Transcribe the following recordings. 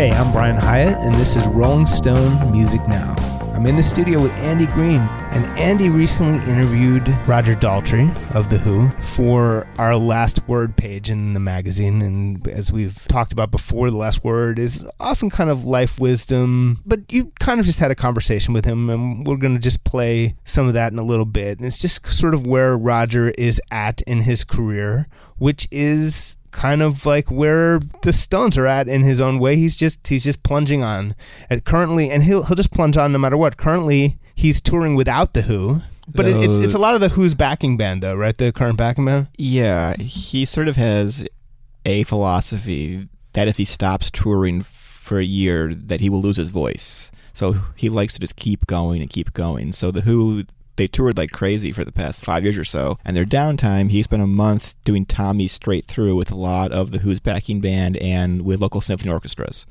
Hey, I'm Brian Hiatt, and this is Rolling Stone Music Now. I'm in the studio with Andy Greene, and Andy recently interviewed Roger Daltrey of The Who for our Last Word page in the magazine. And as we've talked about before, The Last Word is often kind of life wisdom, but you kind of just had a conversation with him, and we're going to just play some of that in a little bit. And it's just sort of where Roger is at in his career, which is kind of like where the Stones are at in his own way. He's just he's just plunging on. And currently, and he'll he'll just plunge on no matter what. Currently, he's touring without the Who. But it, it's it's a lot of the Who's backing band though, right? The current backing band. Yeah, he sort of has a philosophy that if he stops touring for a year, that he will lose his voice. So he likes to just keep going and keep going. So the Who they toured like crazy for the past five years or so. And their downtime, he spent a month doing Tommy straight through with a lot of the Who's backing band and with local symphony orchestras.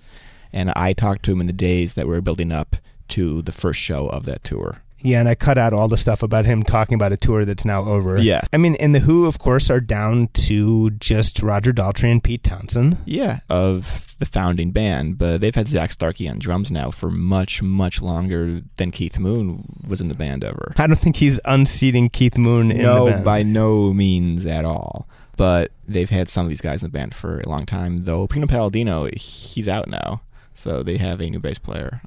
And I talked to him in the days that we were building up to the first show of that tour. Yeah, and I cut out all the stuff about him talking about a tour that's now over. Yeah. I mean, and the Who, of course, are down to just Roger Daltrey and Pete Townshend. Yeah, of the founding band, but they've had Zak Starkey on drums now for much, much longer than Keith Moon was in the band ever. I don't think he's unseating Keith Moon in no, by no means at all. But they've had some of these guys in the band for a long time, though. Pino Palladino, he's out now, so they have a new bass player.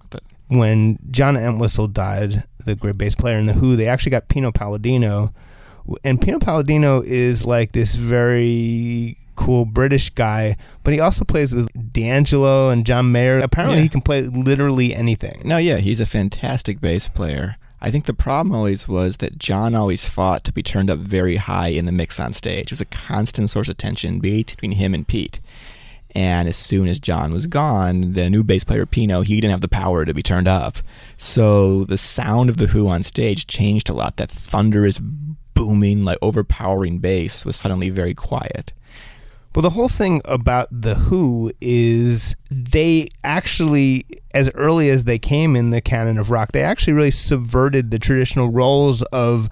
When John Entwistle died, the great bass player in the Who, they actually got Pino Palladino, and Pino Palladino is like this very cool British guy, but he also plays with D'Angelo and John Mayer. Apparently, Yeah. he can play literally anything. no, yeah, he's a fantastic bass player. I think the problem always was that John always fought to be turned up very high in the mix on stage. It was a constant source of tension between him and Pete. And as soon as John was gone, the new bass player Pino, he didn't have the power to be turned up. So the sound of the Who on stage changed a lot. That thunderous, booming, like overpowering bass was suddenly very quiet. Well, the whole thing about the Who is they actually, as early as they came in the canon of rock, they actually really subverted the traditional roles of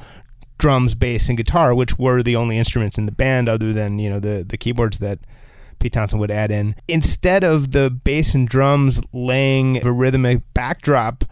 drums, bass, and guitar, which were the only instruments in the band, other than you know the the keyboards that Pete Townshend would add in. Instead of the bass and drums laying a rhythmic backdrop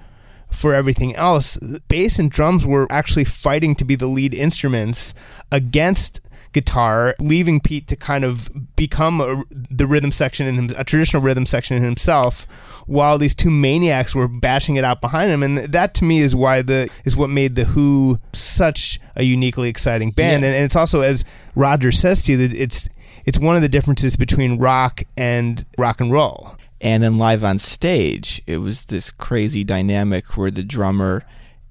for everything else, bass and drums were actually fighting to be the lead instruments against guitar, leaving Pete to kind of become a, the rhythm section in him, a traditional rhythm section in himself, while these two maniacs were bashing it out behind him. And that to me is why the is what made the Who such a uniquely exciting band. Yeah. And, and it's also, as Roger says to you, that it's it's one of the differences between rock and rock and roll. And then live on stage, it was this crazy dynamic where the drummer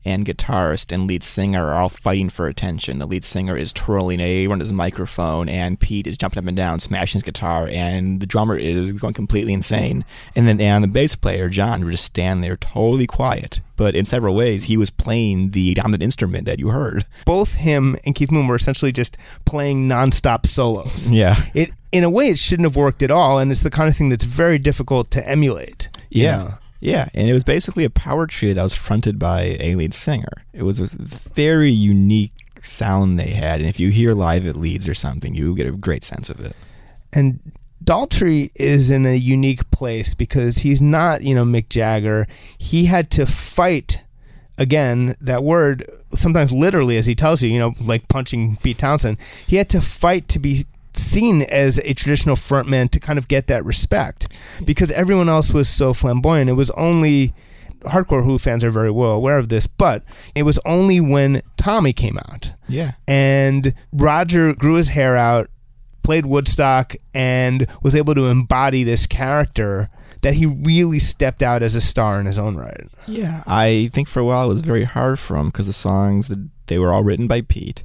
and guitarist and lead singer are all fighting for attention. The lead singer is twirling a one his microphone, and Pete is jumping up and down, smashing his guitar, and the drummer is going completely insane. And then and the bass player John would just stand there totally quiet, but in several ways he was playing the dominant instrument that you heard. Both him and Keith Moon were essentially just playing nonstop solos. Yeah. It in a way it shouldn't have worked at all, and it's the kind of thing that's very difficult to emulate. Yeah. know? Yeah, and it was basically a power trio that was fronted by a lead singer. It was a very unique sound they had, and if you hear live at Leeds or something, you get a great sense of it. And Daltrey is in a unique place because he's not, you know, Mick Jagger. He had to fight again that word sometimes literally as he tells you, you know, like punching Pete Townshend. He had to fight to be seen as a traditional frontman to kind of get that respect because everyone else was so flamboyant. It was only hardcore Who fans are very well aware of this, but it was only when Tommy came out Yeah. and Roger grew his hair out, played Woodstock, and was able to embody this character that he really stepped out as a star in his own right. Yeah, I think for a while it was very hard for him because the songs that they were all written by Pete,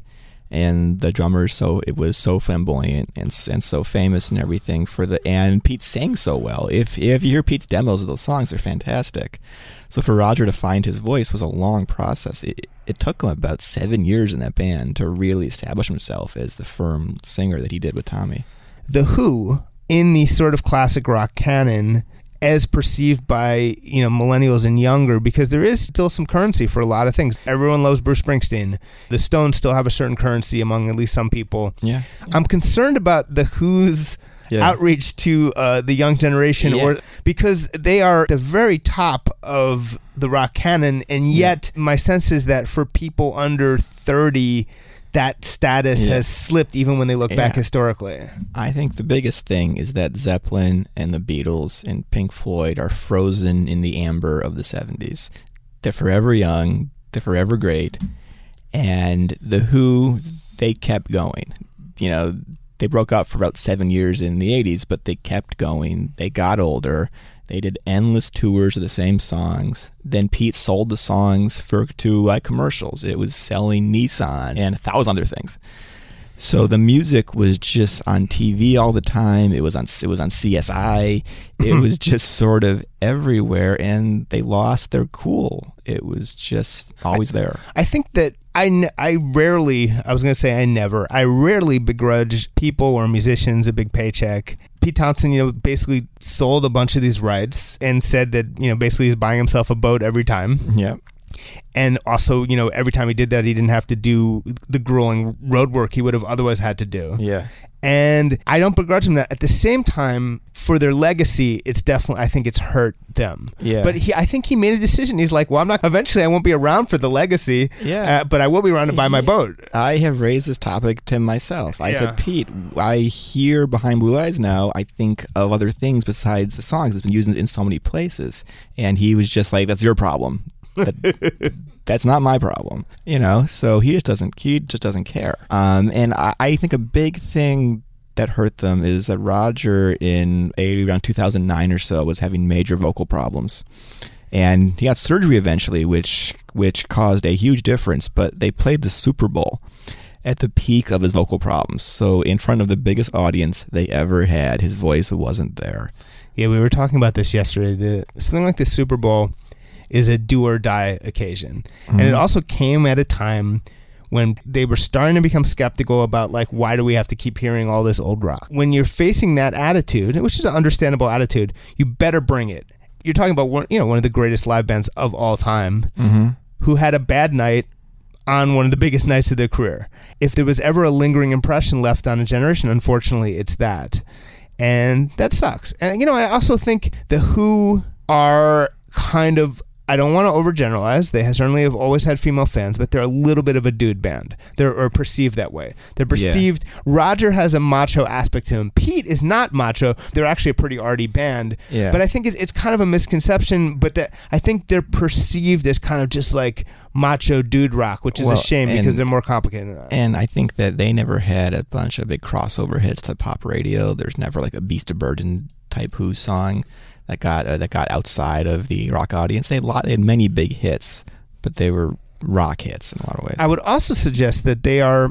and the drummer so it was so flamboyant and and so famous and everything for the and Pete sang so well. If if you hear Pete's demos of those songs, they're fantastic. So for Roger to find his voice was a long process. It, it took him about seven years in that band to really establish himself as the firm singer that he did with Tommy. The Who, in the sort of classic rock canon, as perceived by you know millennials and younger because there is still some currency for a lot of things. Everyone loves Bruce Springsteen. The Stones still have a certain currency among at least some people. Yeah. I'm concerned about the Who's Yeah. outreach to uh, the young generation, Yeah. or because they are the very top of the rock canon, and yet my sense is that for people under thirty. That status Yeah. has slipped even when they look back historically. I think the biggest thing is that Zeppelin and the Beatles and Pink Floyd are frozen in the amber of the 70s. They're forever young, they're forever great, and the Who, they kept going. You know, they broke up for about seven years in the 80s, but they kept going. They got older. They did endless tours of the same songs. Then Pete sold the songs for to like commercials. It was selling Nissan and a thousand other things. So the music was just on TV all the time. It was on it was on CSI. It was just sort of everywhere, and they lost their cool. It was just always there. I think that I, n- I rarely, I was going to say I never, I rarely begrudge people or musicians a big paycheck. Pete Townshend, you know, basically sold a bunch of these rights and said that, you know, basically he's buying himself a boat every time. Yeah, And also, you know, every time he did that, he didn't have to do the grueling road work he would have otherwise had to do. yeah, And I don't begrudge him that. At the same time, for their legacy, it's definitely I think it's hurt them. Yeah. But he, I think he made a decision. He's like, well, I'm not. Eventually, I won't be around for the legacy. Yeah. Uh, but I will be around to buy my boat. I have raised this topic to myself. I Yeah. said, Pete, I hear behind Blue Eyes now. I think of other things besides the songs. It's been used in so many places, and he was just like, "That's your problem. That, that's not my problem." You know. So he just doesn't. He just doesn't care. Um, and I, I think a big thing that hurt them is that Roger in around 2009 or so was having major vocal problems and he got surgery eventually, which which caused a huge difference. But they played the Super Bowl at the peak of his vocal problems, so in front of the biggest audience they ever had, his voice wasn't there. Yeah, we were talking about this yesterday. The something like the Super Bowl is a do or die occasion, and it mm-hmm. also came at a time when they were starting to become skeptical about like why do we have to keep hearing all this old rock? When you're facing that attitude, which is an understandable attitude, you better bring it. You're talking about one, you know, one of the greatest live bands of all time, mm-hmm. who had a bad night on one of the biggest nights of their career. If there was ever a lingering impression left on a generation, unfortunately, it's that. And that sucks. And, you know, I also think The Who are kind of. I don't want to overgeneralize. They certainly have always had female fans, but they're a little bit of a dude band. They're or perceived that way. They're perceived. Roger has a macho aspect to him. Pete is not macho. They're actually a pretty arty band. Yeah. But I think it's, it's kind of a misconception. But that I think they're perceived as kind of just like macho dude rock, which is Well, a shame and- because they're more complicated than that. And I think that they never had a bunch of big crossover hits to pop radio. There's never like a Beast of Burden type Who song that got uh, that got outside of the rock audience. They had lot. They had many big hits, but they were rock hits in a lot of ways. I would also suggest that they are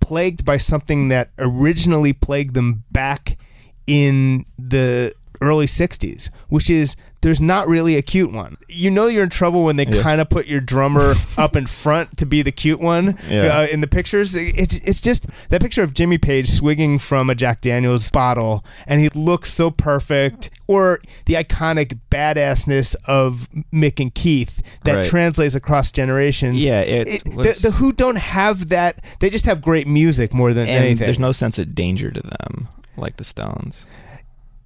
plagued by something that originally plagued them back in the early 60s, which is there's not really a cute one. You know you're in trouble when they Yeah. kind of put your drummer up in front to be the cute one Yeah. uh, in the pictures. It's it's just that picture of Jimmy Page swigging from a Jack Daniels bottle and he looks so perfect or the iconic badassness of Mick and Keith that Right. translates across generations. Yeah, it It- was- the, the Who don't have that. They just have great music more than and anything. there's no sense of danger to them, like the Stones.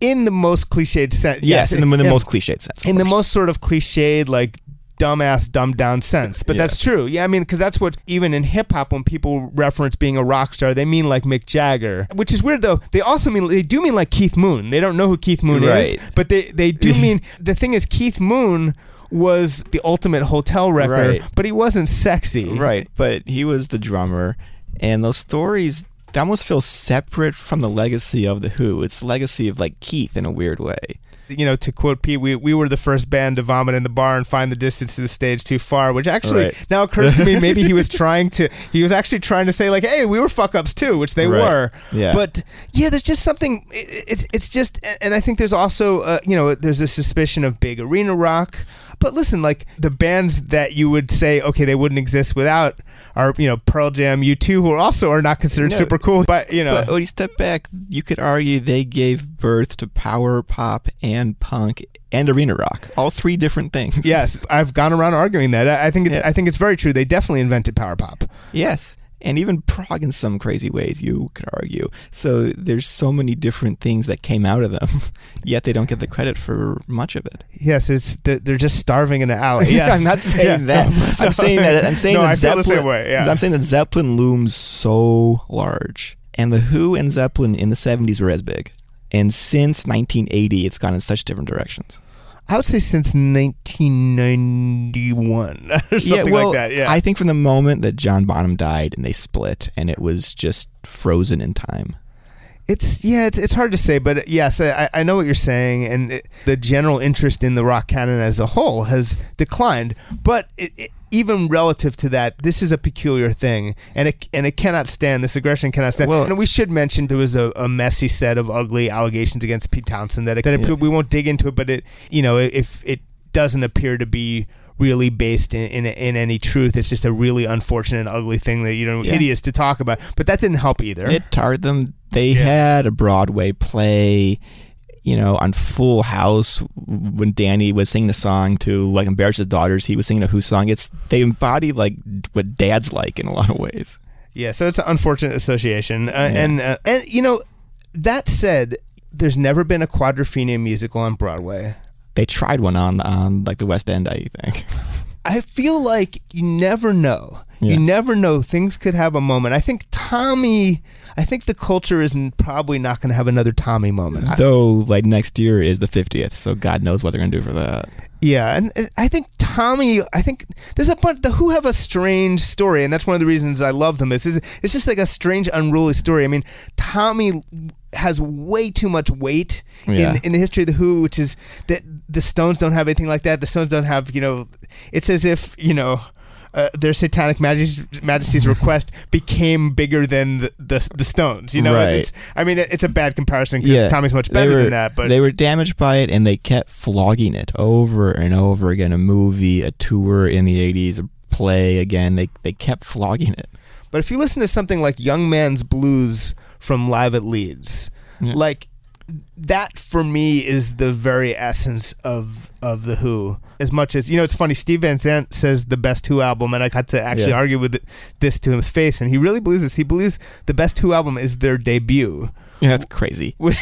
In the most cliched sense. Yes, in the, in the in- most cliched sense. in the most sort of cliched like dumbass dumbed down sense but that's true yeah i mean because that's what even in hip-hop when people reference being a rock star they mean like mick jagger which is weird though they also mean they do mean like keith moon they don't know who keith moon is but they, they do mean the thing is keith moon was the ultimate hotel wrecker Right. but he wasn't sexy Right, but he was the drummer, and those stories they almost feels separate from the legacy of the Who. It's the legacy of like Keith in a weird way. you know, to quote Pete, we, we were the first band to vomit in the bar and find the distance to the stage too far, which actually Right. now occurs to me maybe he was trying to, he was actually trying to say, like, hey, we were fuck ups too, which they Right. were. Yeah. But yeah, there's just something, it- it's, it's just, and I think there's also, uh, you know, there's a suspicion of big arena rock. But listen, like the bands that you would say, okay, they wouldn't exist without are, you know, Pearl Jam, U2, who also are not considered No, super cool, but, you know. But when you step back, you could argue they gave birth to power pop and punk and arena rock, all three different things. Yes, I've gone around arguing that. I think it's Yeah. I think it's very true. They definitely invented power pop. Yes. And even prog in some crazy ways, you could argue. So there's so many different things that came out of them, yet they don't get the credit for much of it. Yes, it's they're, they're just starving in an alley. Yes. I'm not saying yeah, that. No, I'm no, saying that. I'm saying no, that I Zeppelin. Way, yeah. I'm saying that Zeppelin looms so large, and the Who and Zeppelin in the '70s were as big, and since 1980, it's gone in such different directions. I would say since 1991 or something yeah, well, like that. Yeah, I think from the moment that John Bonham died and they split, and it was just frozen in time. It's yeah, it's it's hard to say, but yes, I, I know what you're saying, and it, the general interest in the rock canon as a whole has declined. But it, it, even relative to that, this is a peculiar thing, and it and it cannot stand this aggression cannot stand. Well, and we should mention there was a, a messy set of ugly allegations against Pete Townshend that, it, that yeah. we won't dig into it, but it you know if it doesn't appear to be really based in, in, in any truth. It's just a really unfortunate and ugly thing that you know yeah. hideous to talk about. But that didn't help either. It tarred them. They yeah. had a Broadway play. You know, on Full House, when Danny was singing the song to like embarrass his daughters, he was singing a Who song. It's they embody like what dads like in a lot of ways. Yeah, so it's an unfortunate association, uh, yeah. and uh, and you know, that said, there's never been a Quadrophenia musical on Broadway they tried one on on like the West End, I think. I feel like you never know. Yeah. You never know. Things could have a moment. I think Tommy. I think the culture is probably not going to have another Tommy moment. Though, like next year is the fiftieth, so God knows what they're going to do for that. Yeah, and I think Tommy. I think there's a bunch. The Who have a strange story, and that's one of the reasons I love them. Is it's just like a strange, unruly story. I mean, Tommy has way too much weight yeah. in in the history of the Who, which is that the Stones don't have anything like that. The Stones don't have, you know, it's as if you know. Uh, their satanic majesty's, majesty's request became bigger than the, the, the Stones. You know, right. it's I mean it's a bad comparison because yeah. Tommy's much better were, than that. But they were damaged by it, and they kept flogging it over and over again. A movie, a tour in the '80s, a play again. They they kept flogging it. But if you listen to something like Young Man's Blues from Live at Leeds, yeah. like that for me is the very essence of of the Who. As much as you know, it's funny. Steve Van Zandt says the best Who album, and I got to actually yeah. argue with this to his face, and he really believes this. He believes the best Who album is their debut. Yeah, that's crazy. With,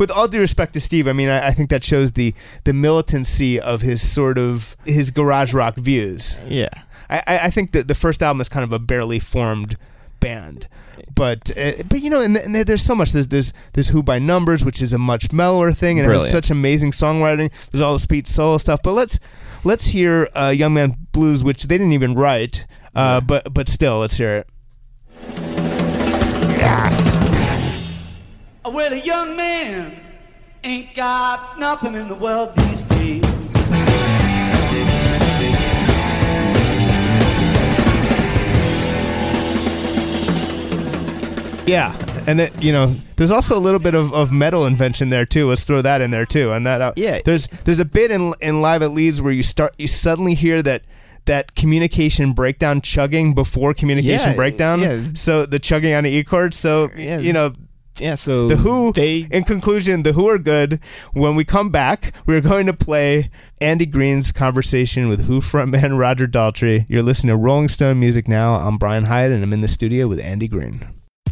with all due respect to Steve, I mean, I, I, think that shows the the militancy of his sort of his garage rock views. Yeah, I, I think that the first album is kind of a barely formed band but uh, but you know, and, and, there's so much. There's there's there's Who by Numbers, which is a much mellower thing, and Brilliant. has such amazing songwriting. There's all this Pete solo stuff. But let's let's hear uh, Young Man Blues, which they didn't even write, uh, yeah. but but still, let's hear it. Well, a young man ain't got nothing in the world these days. Yeah, and it, you know, there's also a little bit of, of metal invention there too. Let's throw that in there too. And that uh, yeah, there's there's a bit in in live at Leeds where you start you suddenly hear that that communication breakdown chugging before communication yeah, breakdown. Yeah. So the chugging on the E chord. So yeah. you know. Yeah, so the Who. They, in conclusion, the Who are good. When we come back, we're going to play Andy Greene's conversation with Who frontman Roger Daltrey. You're listening to Rolling Stone Music now. I'm Brian Hiatt, and I'm in the studio with Andy Greene.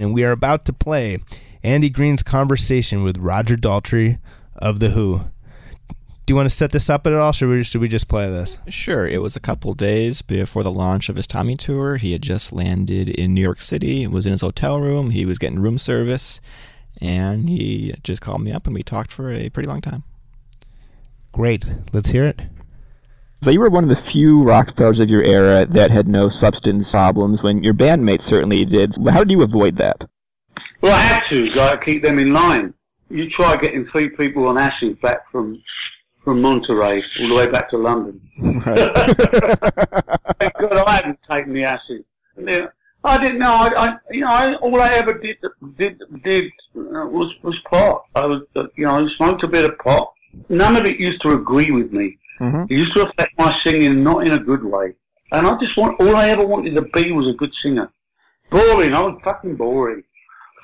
and we are about to play Andy Greene's conversation with Roger Daltrey of The Who. Do you want to set this up at all? Should we, should we just play this? Sure. It was a couple days before the launch of his Tommy tour. He had just landed in New York City, was in his hotel room. He was getting room service, and he just called me up, and we talked for a pretty long time. Great. Let's hear it. So you were one of the few rock stars of your era that had no substance problems when your bandmates certainly did. How did you avoid that? Well, I had to, I keep them in line. You try getting three people on acid back from from Monterey all the way back to London. Right. Thank God I hadn't taken the acid. Then I didn't know. I, I you know, I, all I ever did did did uh, was was pot. I was, uh, you know, I smoked a bit of pot. None of it used to agree with me. Mhm. It used to affect my singing, not in a good way. And I just want all I ever wanted to be was a good singer. Boring. I was fucking boring.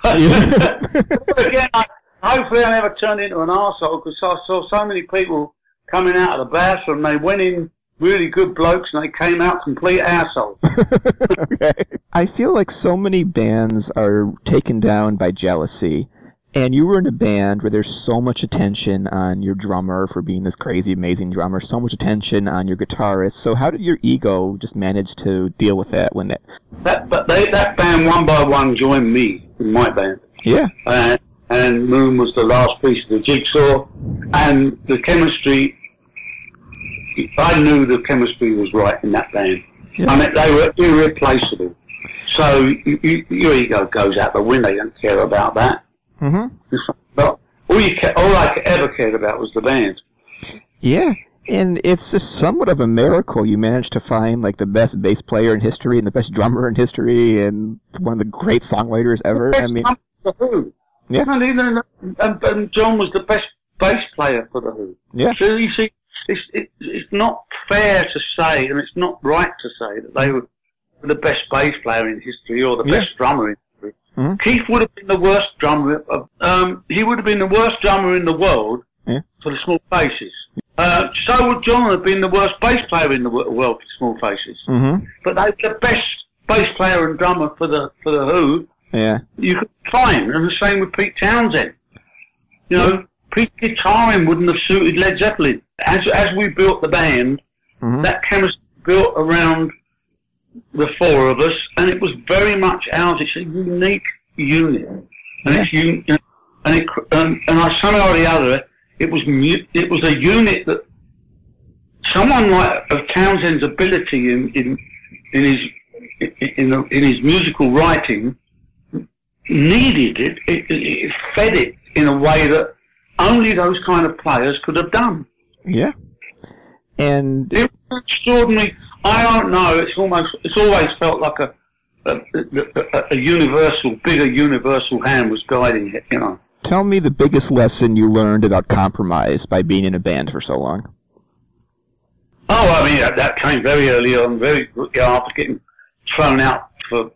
But again, I, hopefully I never turned into an arsehole because I saw so many people coming out of the bathroom. They went in really good blokes and they came out complete assholes. okay. I feel like so many bands are taken down by jealousy. And you were in a band where there's so much attention on your drummer for being this crazy, amazing drummer, so much attention on your guitarist. So how did your ego just manage to deal with that when that? That, but they, that band one by one joined me in my band. Yeah. and, and Moon was the last piece of the jigsaw, and the chemistry. I knew the chemistry was right in that band. Yeah. I mean, they were irreplaceable. So you, you, your ego goes out the window. You don't care about that. Mm-hmm. But all you ca- all I ever cared about was the band. Yeah. And it's just somewhat of a miracle you managed to find like the best bass player in history and the best drummer in history and one of the great songwriters ever. I mean, the Who. Yeah. And, even, and, and John was the best bass player for the Who. yeah. So you see, it's, it, it's not fair to say, and it's not right to say that they were the best bass player in history or the Yeah. best drummer in Mhm. Keith would have been the worst drummer. Of, um, he would have been the worst drummer in the world Yeah. for the Small Faces. Uh, so would John have been the worst bass player in the wo- world for Small Faces. Mm-hmm. But they were the best bass player and drummer for the for the Who Yeah. you could find, and the same with Pete Townshend. You know, Pete guitaring wouldn't have suited Led Zeppelin. As as we built the band, Mhm. that chemistry built around the four of us, and it was very much ours. It's a unique unit, and it's un- and it and, and I somehow or the other, it was mu- it was a unit that someone like of Townshend's ability in in in his in, in, in his musical writing needed it, it, it fed it in a way that only those kind of players could have done. Yeah. And It was extraordinary. I don't know. It's almost. It's always felt like a a, a, a universal, bigger universal hand was guiding it. You know. tell me the biggest lesson you learned about compromise by being in a band for so long. Oh, I mean that, that came very early on. Very you know, after getting thrown out for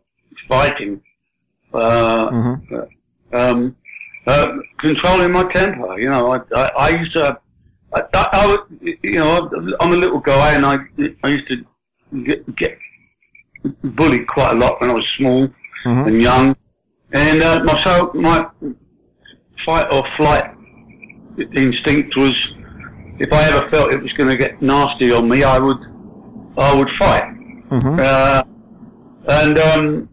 fighting. Uh, Mhm. um, uh, controlling my temper. You know, I, I, I used to, I, I, I would, you know, I'm a little guy and I, I used to get, get bullied quite a lot when I was small Mhm. and young. And, uh, my, so my fight or flight instinct was, if I ever felt it was going to get nasty on me, I would, I would fight. Mhm. Uh, and um,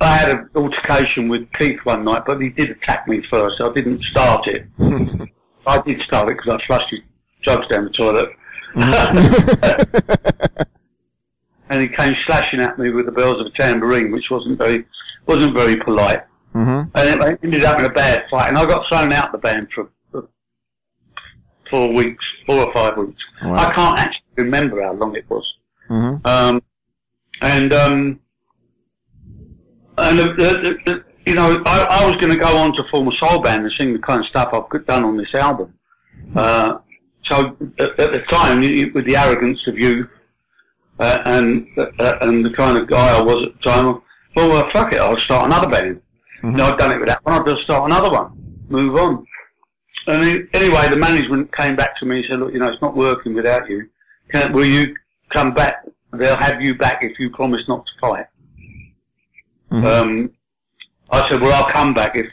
I had an altercation with Keith one night, but he did attack me first. I didn't start it. I did start it because I flushed his drugs down the toilet. and he came slashing at me with the bells of a tambourine, which wasn't very wasn't very polite. Mhm. And it ended up in a bad fight, and I got thrown out the band for, for four weeks, four or five weeks. Wow. I can't actually remember how long it was. Mhm. Um, and um, and you know, I, I was going to go on to form a soul band and sing the kind of stuff I've done on this album. Uh, so at, at the time, you- with the arrogance of youth uh, and uh, and the kind of guy I was at the time, thought, well, fuck it, I'll start another band. No, I've done it with that one. I'll just start another one. Move on. And anyway, the management came back to me and said, look, you know, it's not working without you. Can, will you come back? They'll have you back if you promise not to fight. Mhm. Um, I said, well, I'll come back if,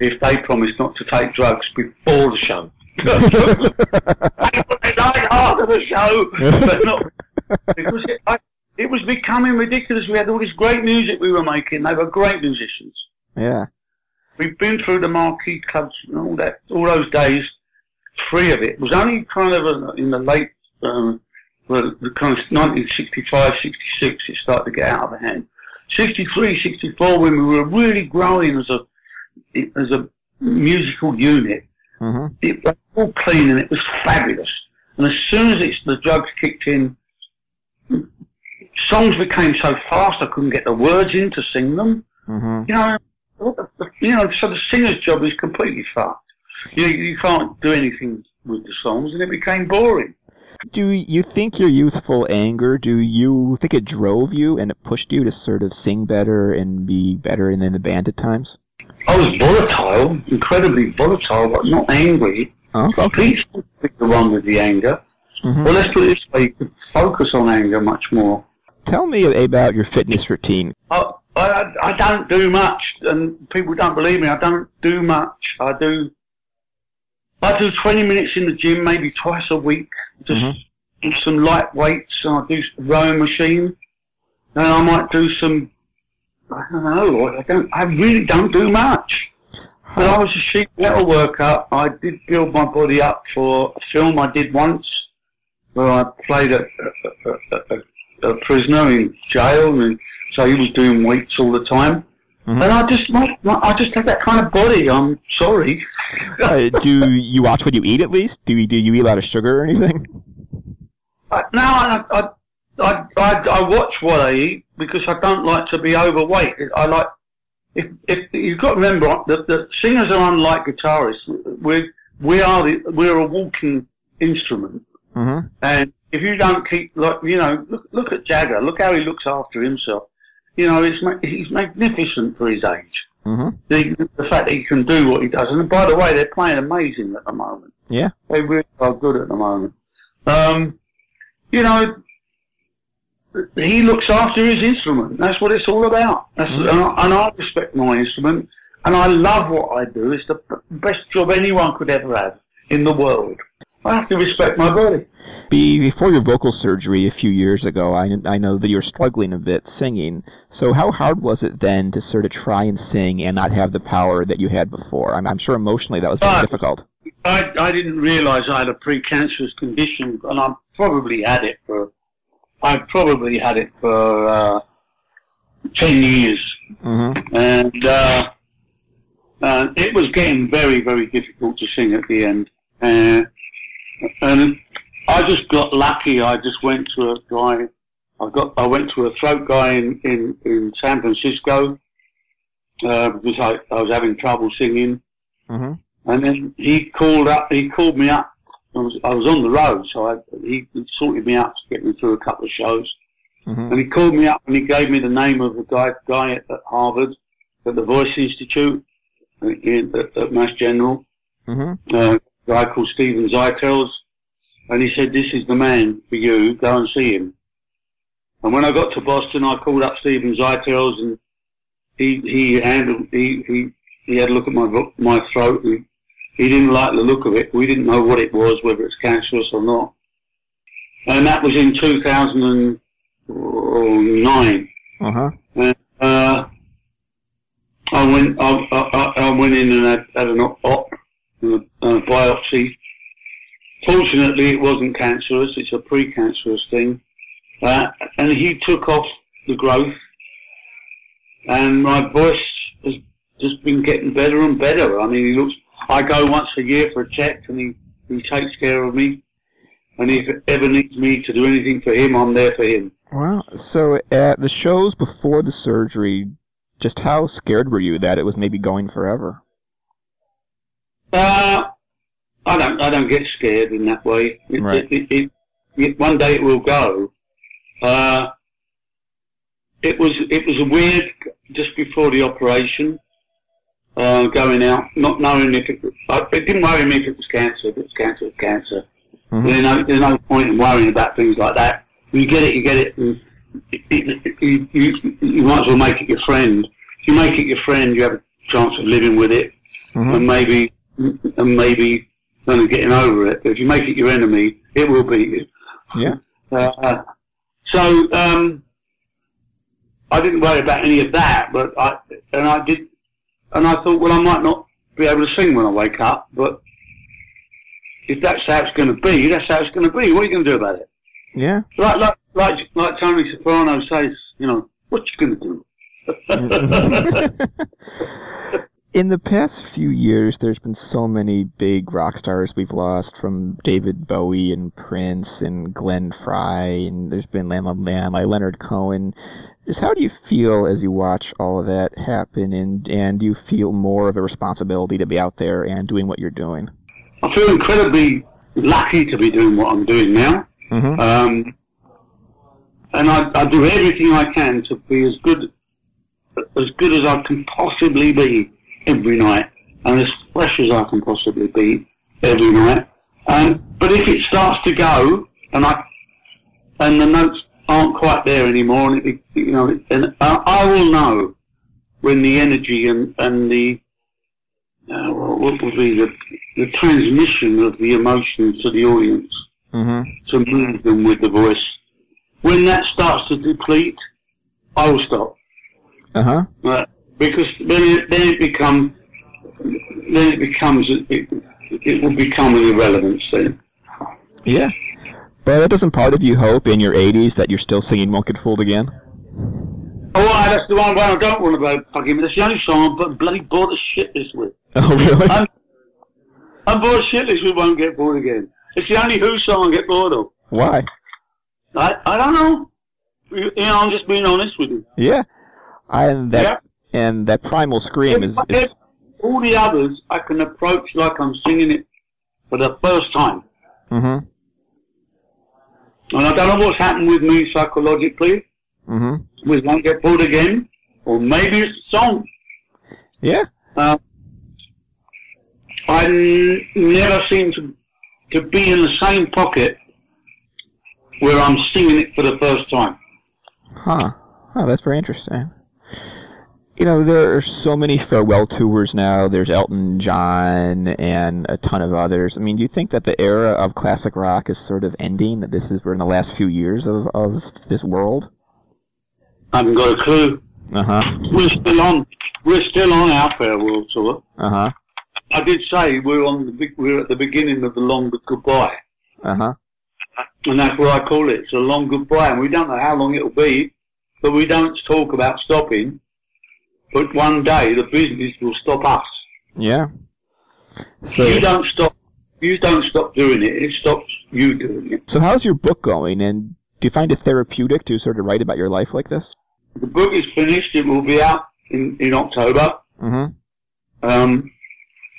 if they promise not to take drugs before the show. I like after the show, but not because it, I, it was becoming ridiculous. We had all this great music we were making. They were great musicians. Yeah. We've been through the marquee clubs and all that, all those days. Three of it. It was only kind of a, in the late, um, well, the kind of 1965, 66, it started to get out of hand. 63, 64, when we were really growing as a, as a musical unit, Mhm. it was all clean and it was fabulous. And as soon as it's, the drugs kicked in, songs became so fast I couldn't get the words in to sing them. hmm You know, what the, you know, so the singer's job is completely fucked. You you can't do anything with the songs, and it became boring. Do you think your youthful anger, do you think it drove you and it pushed you to sort of sing better and be better in the band at times? I was volatile, incredibly volatile, but not angry. Oh, okay. The one with the anger. Mhm. Well, let's put it this way: you could focus on anger much more. Tell me about your fitness routine. I, I, I don't do much, and people don't believe me. I don't do much. I do. I do 20 minutes in the gym, maybe twice a week. Just Mhm. do some light weights, and I do rowing machine, and I might do some. I don't know. I don't. I really don't do much. When I was a sheet metal worker, I did build my body up for a film I did once, where I played a, a, a, a, a prisoner in jail, and so he was doing weights all the time. Mhm. And I just, I just have that kind of body. I'm sorry. Uh, do you watch what you eat at least? Do you, do you eat a lot of sugar or anything? I, no, I, I, I, I, I watch what I eat because I don't like to be overweight. I like, if, if you've got to remember that the singers are unlike guitarists. We, we are the, we're a walking instrument. Mm-hmm. And if you don't keep, like, you know, look, look at Jagger. Look how he looks after himself. You know, he's, ma- he's magnificent for his age. Mm-hmm. The, the fact that he can do what he does. And by the way, they're playing amazing at the moment. Yeah. They really are good at the moment. Um, you know, he looks after his instrument. That's what it's all about. That's, and, I, and I respect my instrument, and I love what I do. It's the best job anyone could ever have in the world. I have to respect my body. Be, before your vocal surgery a few years ago, I, I know that you were struggling a bit singing. So how hard was it then to sort of try and sing and not have the power that you had before? I'm, I'm sure emotionally that was very Ah. difficult. I, I didn't realise I had a precancerous condition, and I probably had it for, I probably had it for uh, ten years. Mm-hmm. and uh, uh, it was getting very, very difficult to sing at the end. Uh, and I just got lucky. I just went to a guy. I got. I went to a throat guy in in, in San Francisco uh, because I, I was having trouble singing. Mm-hmm. And then he called up. He called me up. I was, I was on the road, so I, he, he sorted me out to get me through a couple of shows. Mm-hmm. And he called me up and he gave me the name of a guy, guy at, at Harvard, at the Voice Institute, uh, in, at, at Mass General, Mm-hmm. uh, a guy called Stephen Zeitels. And he said, this is the man for you, go and see him. And when I got to Boston, I called up Stephen Zeitels and he, he handled, he, he, he had a look at my, my throat and he didn't like the look of it. We didn't know what it was, whether it's cancerous or not. And that was in 2009. Uh-huh. And, uh, I went, I, I, I went in and had, had an op, and a, and a biopsy. Fortunately, it wasn't cancerous. It's a precancerous thing. Uh, and he took off the growth, and my voice has just been getting better and better. I mean, he looks. I go once a year for a check, and he he takes care of me. And if it ever needs me to do anything for him, I'm there for him. Wow. So at the shows before the surgery, just how scared were you that it was maybe going forever? Uh, I don't, I don't get scared in that way. It, Right. it, it, it, one day it will go. Uh, it was, it was a weird, just before the operation, uh, going out, not knowing if it, it didn't worry me if it was cancer. If it was cancer, it was cancer. Mhm. There's no, there's no point in worrying about things like that. When you get it, you get it. And you, you, you might as well make it your friend. If you make it your friend, you have a chance of living with it Mhm. and maybe and maybe of getting over it. But if you make it your enemy, it will beat you. Yeah. Uh, so um, I didn't worry about any of that, but I and I did, and I thought, well, I might not be able to sing when I wake up, but if that's how it's going to be, that's how it's going to be. What are you going to do about it? Yeah. Like like like like Tony Soprano says, you know, what you going to do? in the past few years, there's been so many big rock stars we've lost, from David Bowie and Prince and Glenn Frey, and there's been like Leonard Cohen. Just how do you feel as you watch all of that happen, and and do you feel more of a responsibility to be out there and doing what you're doing? I feel incredibly lucky to be doing what I'm doing now. Mm-hmm. Um, and I, I do everything I can to be as good as good as I can possibly be every night, and as fresh as I can possibly be every night. Um, but if it starts to go, and I and the notes aren't quite there anymore, and it, you know, and I, I will know when the energy and and the uh, what would be the the transmission of the emotion to the audience Mm-hmm. to move them with the voice. When that starts to deplete, I will stop. Uh huh. Because then it, then it becomes then it becomes it, it will become an irrelevance then. Yeah. But that doesn't part of you hope in your 80s that you're still singing Won't Get Fooled Again? Oh, right, that's the one, one I don't want to go fucking. That's the only song I'm bloody bored as shit this with. Oh, really? I'm, I'm bored as shit this with. Won't get bored again. It's the only Who song I get bored of. Why? I I don't know. You you know, I'm just being honest with you. Yeah. And that and that primal scream is, is If- all the others I can approach like I'm singing it for the first time. mhm. And I don't know what's happened with me psychologically. Mhm. We won't get pulled again. Or maybe it's the song. Yeah. Uh, I n- never seem to, to be in the same pocket where I'm singing it for the first time. Huh. Oh, that's very interesting. You know, there are so many farewell tours now. There's Elton John and a ton of others. I mean, do you think that the era of classic rock is sort of ending? That this is we're in the last few years of of this world? I haven't got a clue. Uh huh. We're still on. We're still on our farewell tour. Uh huh. I did say we're on the big, we're at the beginning of the long goodbye, Uh huh. and that's what I call it. It's a long goodbye, and we don't know how long it'll be, but we don't talk about stopping. But one day the business will stop us. Yeah. So you don't stop. You don't stop doing it. It stops you doing it. So how's your book going? And do you find it therapeutic to sort of write about your life like this? The book is finished. It will be out in, in October. Mm-hmm. Um,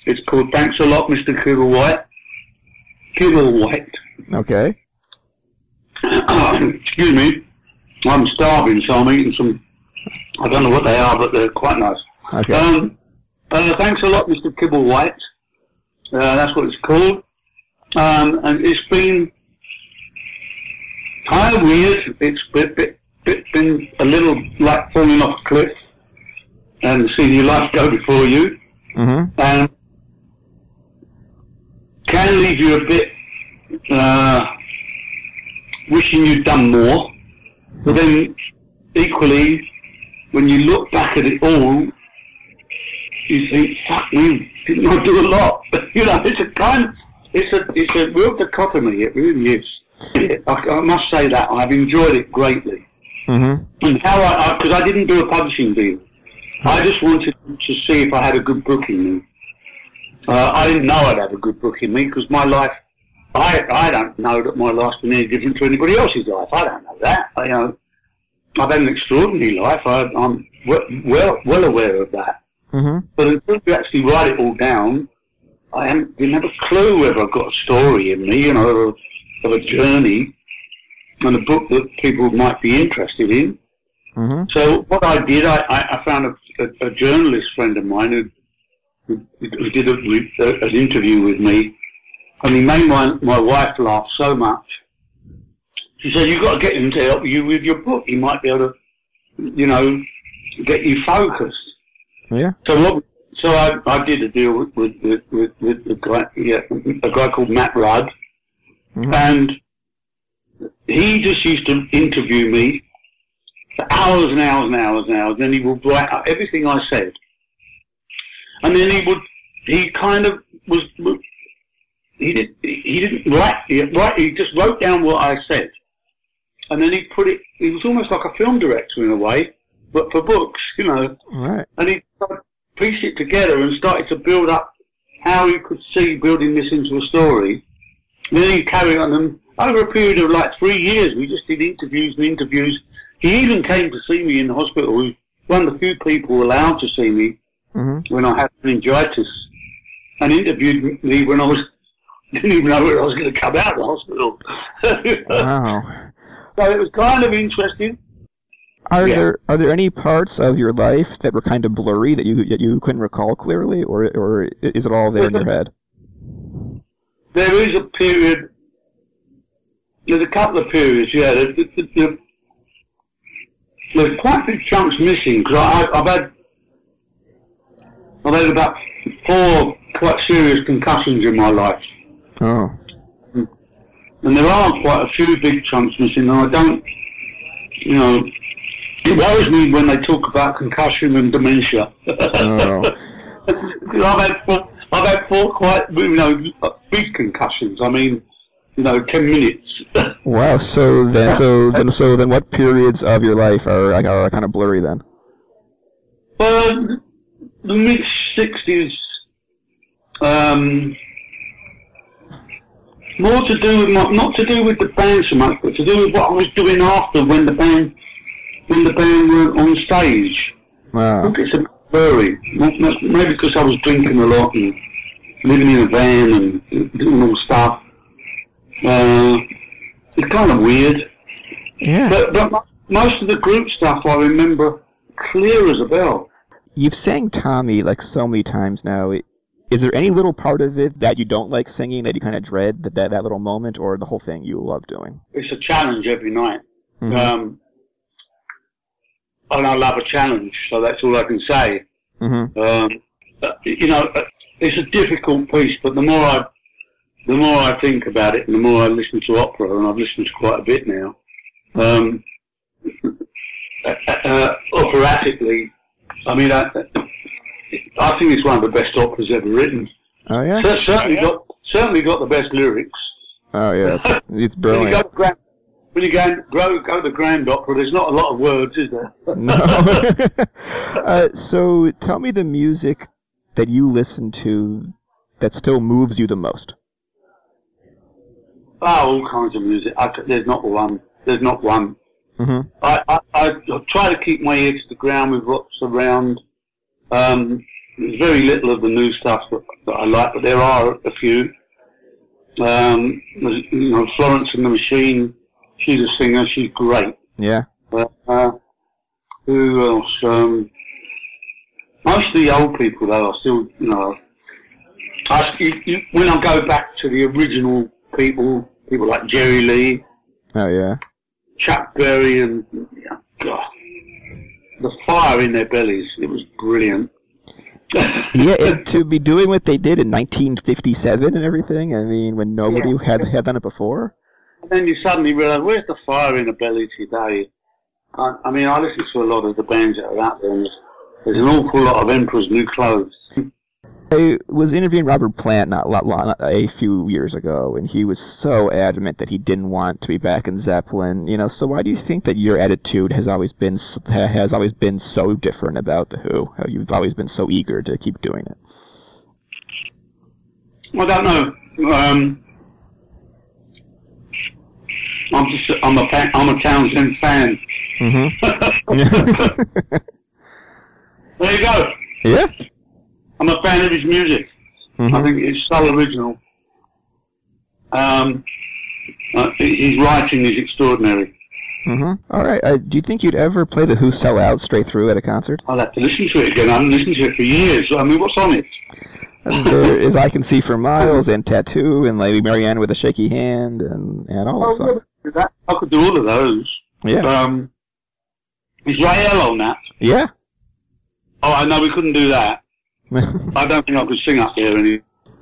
it's called Thanks a Lot, Mr. Kibblewhite. Kibblewhite. Okay. Excuse me. I'm starving, so I'm eating some. I don't know what they are, but they're quite nice. Okay. Um, uh, thanks a lot, Mr. Kibblewhite. Uh, that's what it's called. Um, and it's been kind of weird. It's been, been, been a little like falling off a cliff and seeing your life go before you. mm-hmm. And can leave you a bit uh, wishing you'd done more. But then, equally, when you look back at it all, you think, "Fuck, we did not do a lot." you know, it's a kind, it's a, it's a real dichotomy. It really is. I, I must say that I've enjoyed it greatly. Mm-hmm. And how I, because I, didn't do a publishing deal. I just wanted to see if I had a good book in me. Uh, I didn't know I'd have a good book in me because my life, I, I don't know that my life's been any different to anybody else's life. I don't know that. I, you know, I've had an extraordinary life. I, I'm well, well, aware of that. Mm-hmm. But until you actually write it all down, I haven't, didn't have a clue whether I've got a story in me, you know, of, of a journey and a book that people might be interested in. Mm-hmm. So what I did, I, I, found a, a, a journalist friend of mine who, who, who did a, a, an interview with me, and he made my, my wife laugh so much. She said, you've got to get him to help you with your book. He might be able to, you know, get you focused. Yeah. So what? So I, I did a deal with with with, with, with a guy, yeah, a guy called Matt Rudd, Mhm. and he just used to interview me for hours and hours and hours and hours. Then he would write out everything I said, and then he would he kind of was he did he didn't write he, write, he just wrote down what I said, and then he put it. He was almost like a film director in a way, but for books, you know right. and he pieced it together and started to build up how he could see building this into a story. then he carried on and over a period of like three years, we just did interviews and interviews. He even came to see me in the hospital. He was one of the few people allowed to see me Mm-hmm. when I had meningitis and interviewed me when I was didn't even know where I was going to come out of the hospital. Wow. So it was kind of interesting. Are Yeah. there are there any parts of your life that were kind of blurry that you that you couldn't recall clearly, or or is it all there in your head? There is a period. There's a couple of periods, yeah. There, there, there, there's quite a few chunks missing because I've had I've had about four quite serious concussions in my life, Oh. And there are quite a few big chunks missing. And I don't, you know, it worries me when they talk about concussion and dementia. Oh. I've had four, I've had four quite, you know, big concussions. I mean, you know, ten minutes. Wow. So then, so then, so then, what periods of your life are are kind of blurry then? Well, the mid sixties, um, more to do with my, not to do with the band so much, but to do with what I was doing after when the band, when the band were on stage. I Wow. think it's a bit blurry. Not- not- Maybe because I was drinking a lot and living in a van and doing all stuff. Uh, it's kind of weird. Yeah. But, but most of the group stuff I remember clear as a bell. You've sang Tommy like so many times now. Is there any little part of it that you don't like singing that you kind of dread that, that that little moment, or the whole thing you love doing? It's a challenge every night. Mhm. Um, and I love a challenge, so that's all I can say. Mm-hmm. Um, you know, it's a difficult piece, but the more I, the more I think about it, and the more I listen to opera, and I've listened to quite a bit now. Um, uh, uh, operatically, I mean, I, I think it's one of the best operas ever written. Oh yeah. Cer- Certainly got, certainly got the best lyrics. Oh yeah. It's, it's When you go brilliant. to grand, when you go, go, go to the grand opera, there's not a lot of words, is there? No. uh, so tell me the music that you listen to that still moves you the most. Oh, all kinds of music. I c there's not one. There's not one. Mm-hmm. I, I, I try to keep my ear to the ground with what's around. Um, there's very little of the new stuff that, that I like, but there are a few. Um, you know, Florence and the Machine. She's a singer. She's great. Yeah. Uh, uh, who else? Um, most of the old people, though, are still, you know, I, you, you, when I go back to the original people, people like Jerry Lee, Oh yeah. Chuck Berry, and yeah, God, the fire in their bellies, it was brilliant. Yeah, and to be doing what they did in 1957 and everything. I mean, when nobody had had done it before. then you suddenly realise, where's the fire in the belly today? I, I mean, I listen to a lot of the bands that are out there, and there's, there's an awful lot of Emperor's New Clothes. I was interviewing Robert Plant not, lot, a few years ago, and he was so adamant that he didn't want to be back in Zeppelin. You know, so why do you think that your attitude has always been has always been so different about the Who? How you've always been so eager to keep doing it. I don't know. Um, I'm just, I'm a, fan, I'm a Townshend fan. Mm-hmm. There you go. yeah. I'm a fan of his music. I Mhm. think it's so original. Um, uh, his writing is extraordinary. hmm All right. Uh, do you think you'd ever play the Who sell out straight through at a concert? I'll have to listen to it again. I haven't listened to it for years. I mean, what's on it? And there is I Can See for Miles and Tattoo and Lady Marianne with a Shaky Hand and, and all Oh, that yeah, that- I could do all of those. Yeah. Um, is Rael on that? Yeah. Oh, I know we couldn't do that. I don't think I could sing up here any.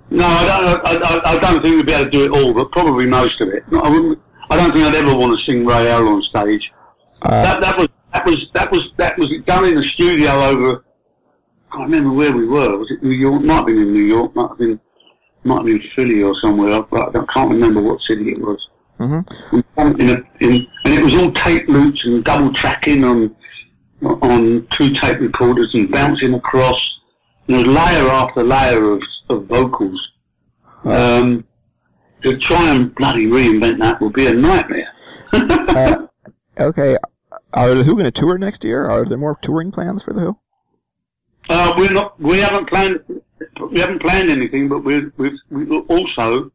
No, I don't. I, I, I don't think we'd be able to do it all, but probably most of it. No, I, wouldn't, I don't think I'd ever want to sing Rael on stage. Uh, that, that was that was that was that was done in the studio over. I can't remember where we were. Was it New York? Might have been in New York. Might have been might have been Philly or somewhere. But I can't remember what city it was. hmm in a, in, and it was all tape loops and double tracking on on two tape recorders and bouncing across. Know, layer after layer of, of vocals. Um, to try and bloody reinvent that would be a nightmare. Uh, okay, are the Who going to tour next year? Are there more touring plans for the Who? Uh, we're not. We haven't planned. We haven't planned anything, but we we've, we also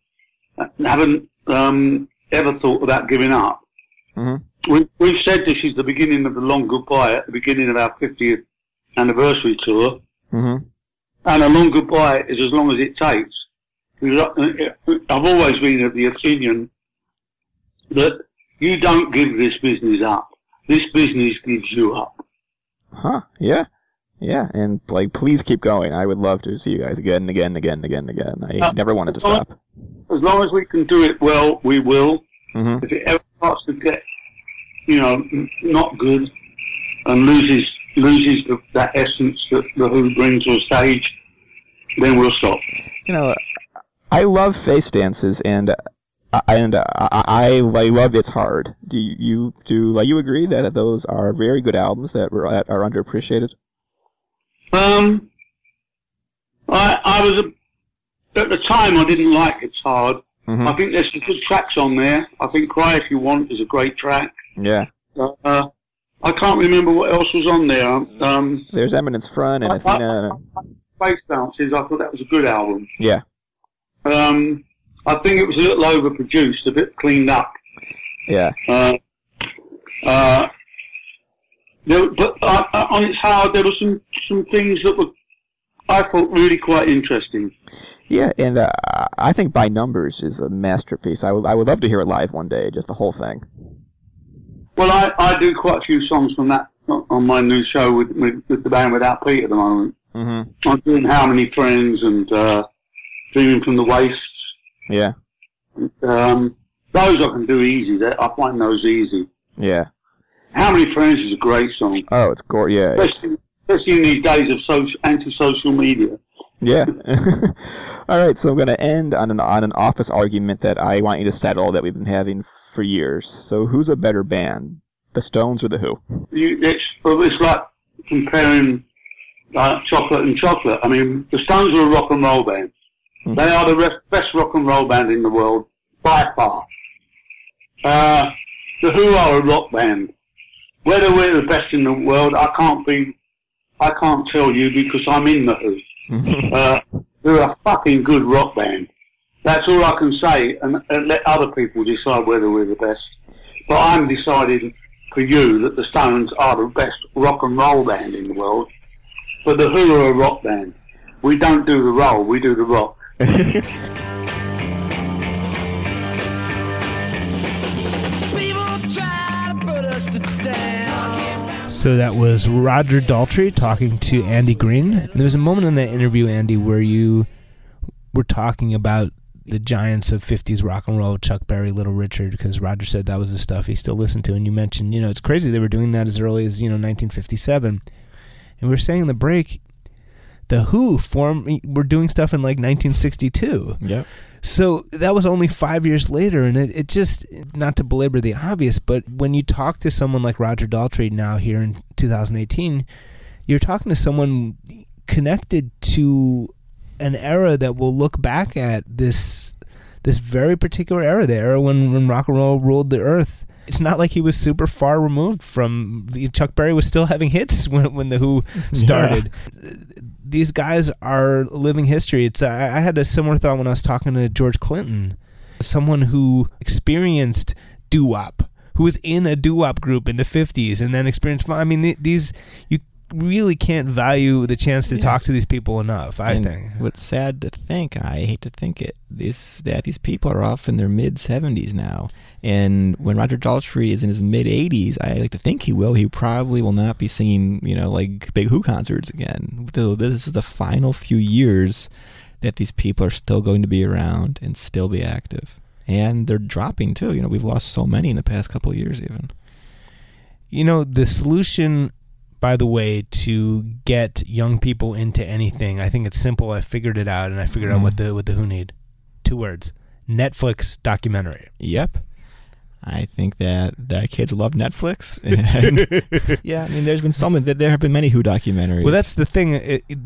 haven't um, ever thought about giving up. Mm-hmm. We, we've said this is the beginning of the long goodbye at the beginning of our 50th anniversary tour, Mm-hmm. And a long goodbye is as long as it takes. I've always been of the opinion that you don't give this business up. This business gives you up. Huh? Yeah. Yeah, and like, please keep going. I would love to see you guys again and again and again and again and again. I Uh, never wanted to stop. As long as we can do it well, we will. Mm-hmm. if it ever starts to get, you know, not good and loses loses the, that essence that the Who brings to a stage, then we'll stop. You know, I love face dances, and uh, and uh, I, I I love it's hard. Do you, you do you agree that those are very good albums that were that are underappreciated? Um, I I was a, at the time I didn't like It's Hard. Mhm. I think there's some good tracks on there. I think Cry If You Want is a great track. Yeah. Uh, I can't remember what else was on there. Um, There's Eminence Front and I- Athena. Face Dances, I thought that was a good album. Yeah. Um, I think it was a little overproduced, a bit cleaned up. Yeah. Uh, uh, there, but uh, uh, on its hard, there were some some things that were I thought really quite interesting. Yeah, and uh, I think By Numbers is a masterpiece. I would I would love to hear it live one day, just the whole thing. Well, I, I do quite a few songs from that on my new show with with, with the band Without Pete at the moment. Mm-hmm. I'm doing How Many Friends and uh, Dreaming from the Waist. Yeah. Um, those I can do easy. I find those easy. Yeah. How Many Friends is a great song, Oh, it's gore. Yeah. especially, especially in these days of social, anti-social media. Yeah. All right, so I'm going to end on an on an office argument that I want you to settle that we've been having for years. So, who's a better band, the Stones or the Who? You, it's, well, it's like comparing uh, chocolate and chocolate. I mean, the Stones are a rock and roll band. Mhm. They are the re- best rock and roll band in the world by far. Uh, the Who are a rock band. Whether we're the best in the world, I can't be. I can't tell you because I'm in the Who. Uh, they're a fucking good rock band. That's all I can say, and, and let other people decide whether we're the best. But I'm deciding for you that the Stones are the best rock and roll band in the world. But the Who are a rock band. We don't do the roll, we do the rock. So that was Roger Daltrey talking to Andy Greene. And there was a moment in that interview, Andy, where you were talking about the giants of 50s rock and roll, Chuck Berry, Little Richard, because Roger said that was the stuff he still listened to. And you mentioned, you know, it's crazy they were doing that as early as, you know, 1957. And we were saying in the break, the Who form were doing stuff in like 1962. Yep. So that was only five years later, and it, it just not to belabor the obvious, but when you talk to someone like Roger Daltrey now here in 2018, you're talking to someone connected to an era that will look back at this this very particular era, the era when, when rock and roll ruled the earth. It's not like he was super far removed from the, Chuck Berry was still having hits when when the Who started these guys are living history. It's I, I had a similar thought when I was talking to George Clinton, someone who experienced doo wop, who was in a doo wop group in the '50s, and then experienced. I mean, th- these you really can't value the chance to Yeah. talk to these people enough. I And think. What's sad to think, I hate to think it, is that these people are off in their mid 70s now. And when Roger Daltrey is in his mid 80s, I like to think he will. He probably will not be singing, you know, like big Who concerts again. So this is the final few years that these people are still going to be around and still be active. And they're dropping too. You know, we've lost so many in the past couple of years, even. You know, the solution, by the way, to get young people into anything, I think it's simple. I figured it out, and I figured out Mm. what the what the Who need. Two words: Netflix documentary. Yep. I think that that kids love Netflix. And yeah, I mean, there's been some. That there have been many Who documentaries. Well, that's the thing. It, it,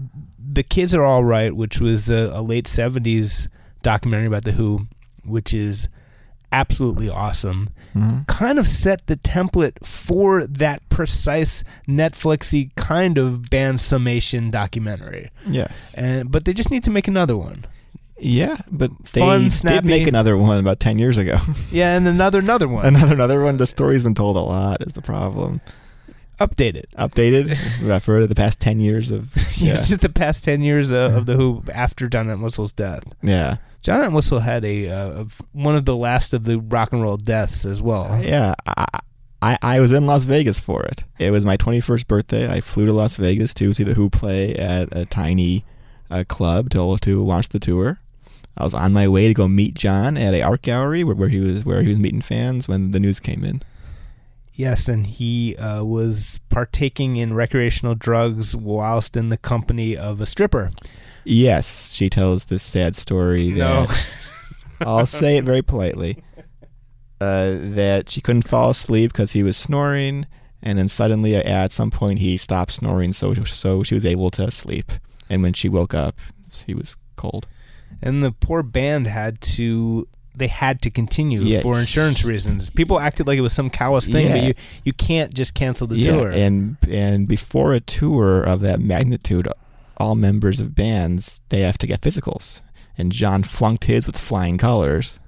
the kids are all right, which was a, a late '70s documentary about the Who, which is absolutely awesome. Mm-hmm. Kind of set the template for that precise Netflixy kind of band summation documentary. yes. And but they just need to make another one. Yeah, but they Fun, did make another one about ten years ago. Yeah, and another another one. another another one. The story's been told a lot. Is the problem Updated. updated for the past ten years of Yeah. yeah just the past ten years uh, of the Who after John Entwistle's death. yeah John Entwistle had a uh, one of the last of the rock and roll deaths as well. yeah. I, I I was in Las Vegas for it. It was my twenty first birthday. I flew to Las Vegas to see the Who play at a tiny uh, club to to launch the tour. I was on my way to go meet John at a art gallery where, where he was where he was meeting fans when the news came in. Yes, and he uh, was partaking in recreational drugs whilst in the company of a stripper. Yes, she tells this sad story No. that I'll say it very politely. Uh, that she couldn't fall asleep because he was snoring, and then suddenly uh, at some point he stopped snoring, so so she was able to sleep. And when she woke up, he was cold. And the poor band had to they had to continue Yeah. for insurance reasons. People acted like it was some callous thing, but you you can't just cancel the yeah, tour. and and before a tour of that magnitude, all members of bands they have to get physicals, and John flunked his with flying colors,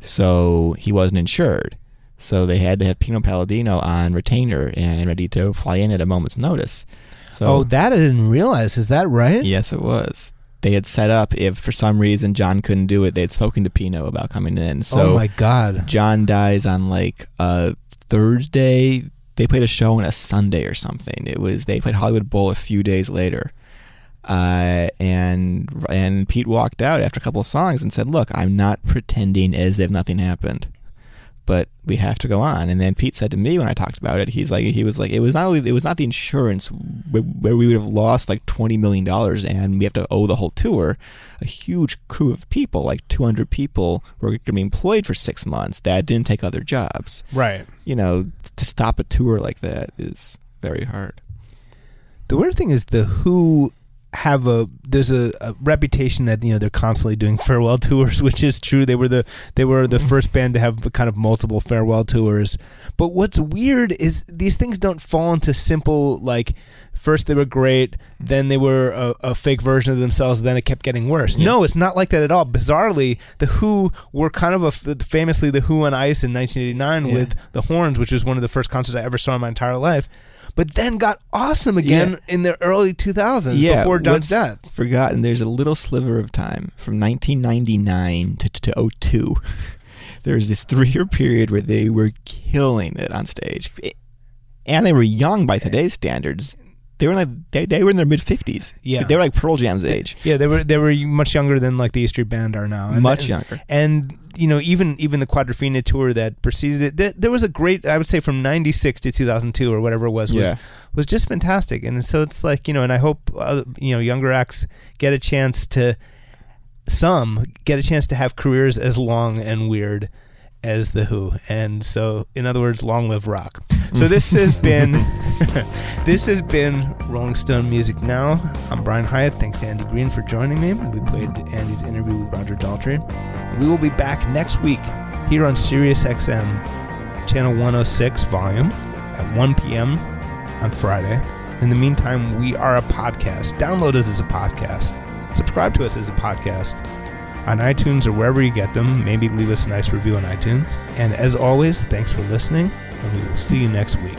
so he wasn't insured. So they had to have Pino Palladino on retainer and ready to fly in at a moment's notice. So oh, that I didn't realize. Is that right? yes, it was. They had set up if for some reason John couldn't do it, they had spoken to Pino about coming in. So oh my god. John dies on like a Thursday. They played a show on a Sunday or something. It was they played Hollywood Bowl a few days later, uh, and and Pete walked out after a couple of songs and said, "Look, I'm not pretending as if nothing happened, but we have to go on." And then Pete said to me when I talked about it, he's like, he was like, it was not only it was not the insurance where, where we would have lost like twenty million dollars and we have to owe the whole tour. A huge crew of people, like 200 people, were going to be employed for six months that didn't take other jobs. Right. You know, to stop a tour like that is very hard. The weird thing is the Who have a there's a, a reputation that you know they're constantly doing farewell tours, which is true. They were the they were the mm-hmm. first band to have kind of multiple farewell tours. But what's weird is these things don't fall into simple like first they were great, then they were a, a fake version of themselves, then it kept getting worse. No, it's not like that at all. Bizarrely, the Who were kind of a famously the Who on Ice in 1989 Yeah. with the Horns, which was one of the first concerts I ever saw in my entire life. But then got awesome again in the early 2000s before John's what's death. Forgotten. There's a little sliver of time from 1999 to, to 02. There's this three-year period where they were killing it on stage, and they were young by today's standards. They were like they, they were in their mid 50s. Yeah. they were like Pearl Jam's age. Yeah, they were they were much younger than like the E Street Band are now. And, Much and- younger. And you know, even even the Quadrophenia tour that preceded it, there, there was a great, I would say, from '96 to 2002 or whatever it was, was Yeah. was just fantastic. And so it's like you know, and I hope uh, you know younger acts get a chance to some get a chance to have careers as long and weird as the Who. And so, in other words, long live rock. So this has been this has been Rolling Stone Music Now. I'm Brian Hiatt. Thanks to Andy Greene for joining me. We played Andy's interview with Roger Daltrey. We will be back next week here on Sirius XM, channel 106 volume at 1 p.m. on Friday. In the meantime, we are a podcast. Download us as a podcast. Subscribe to us as a podcast on iTunes or wherever you get them. Maybe leave us a nice review on iTunes. And as always, thanks for listening, and we will see you next week.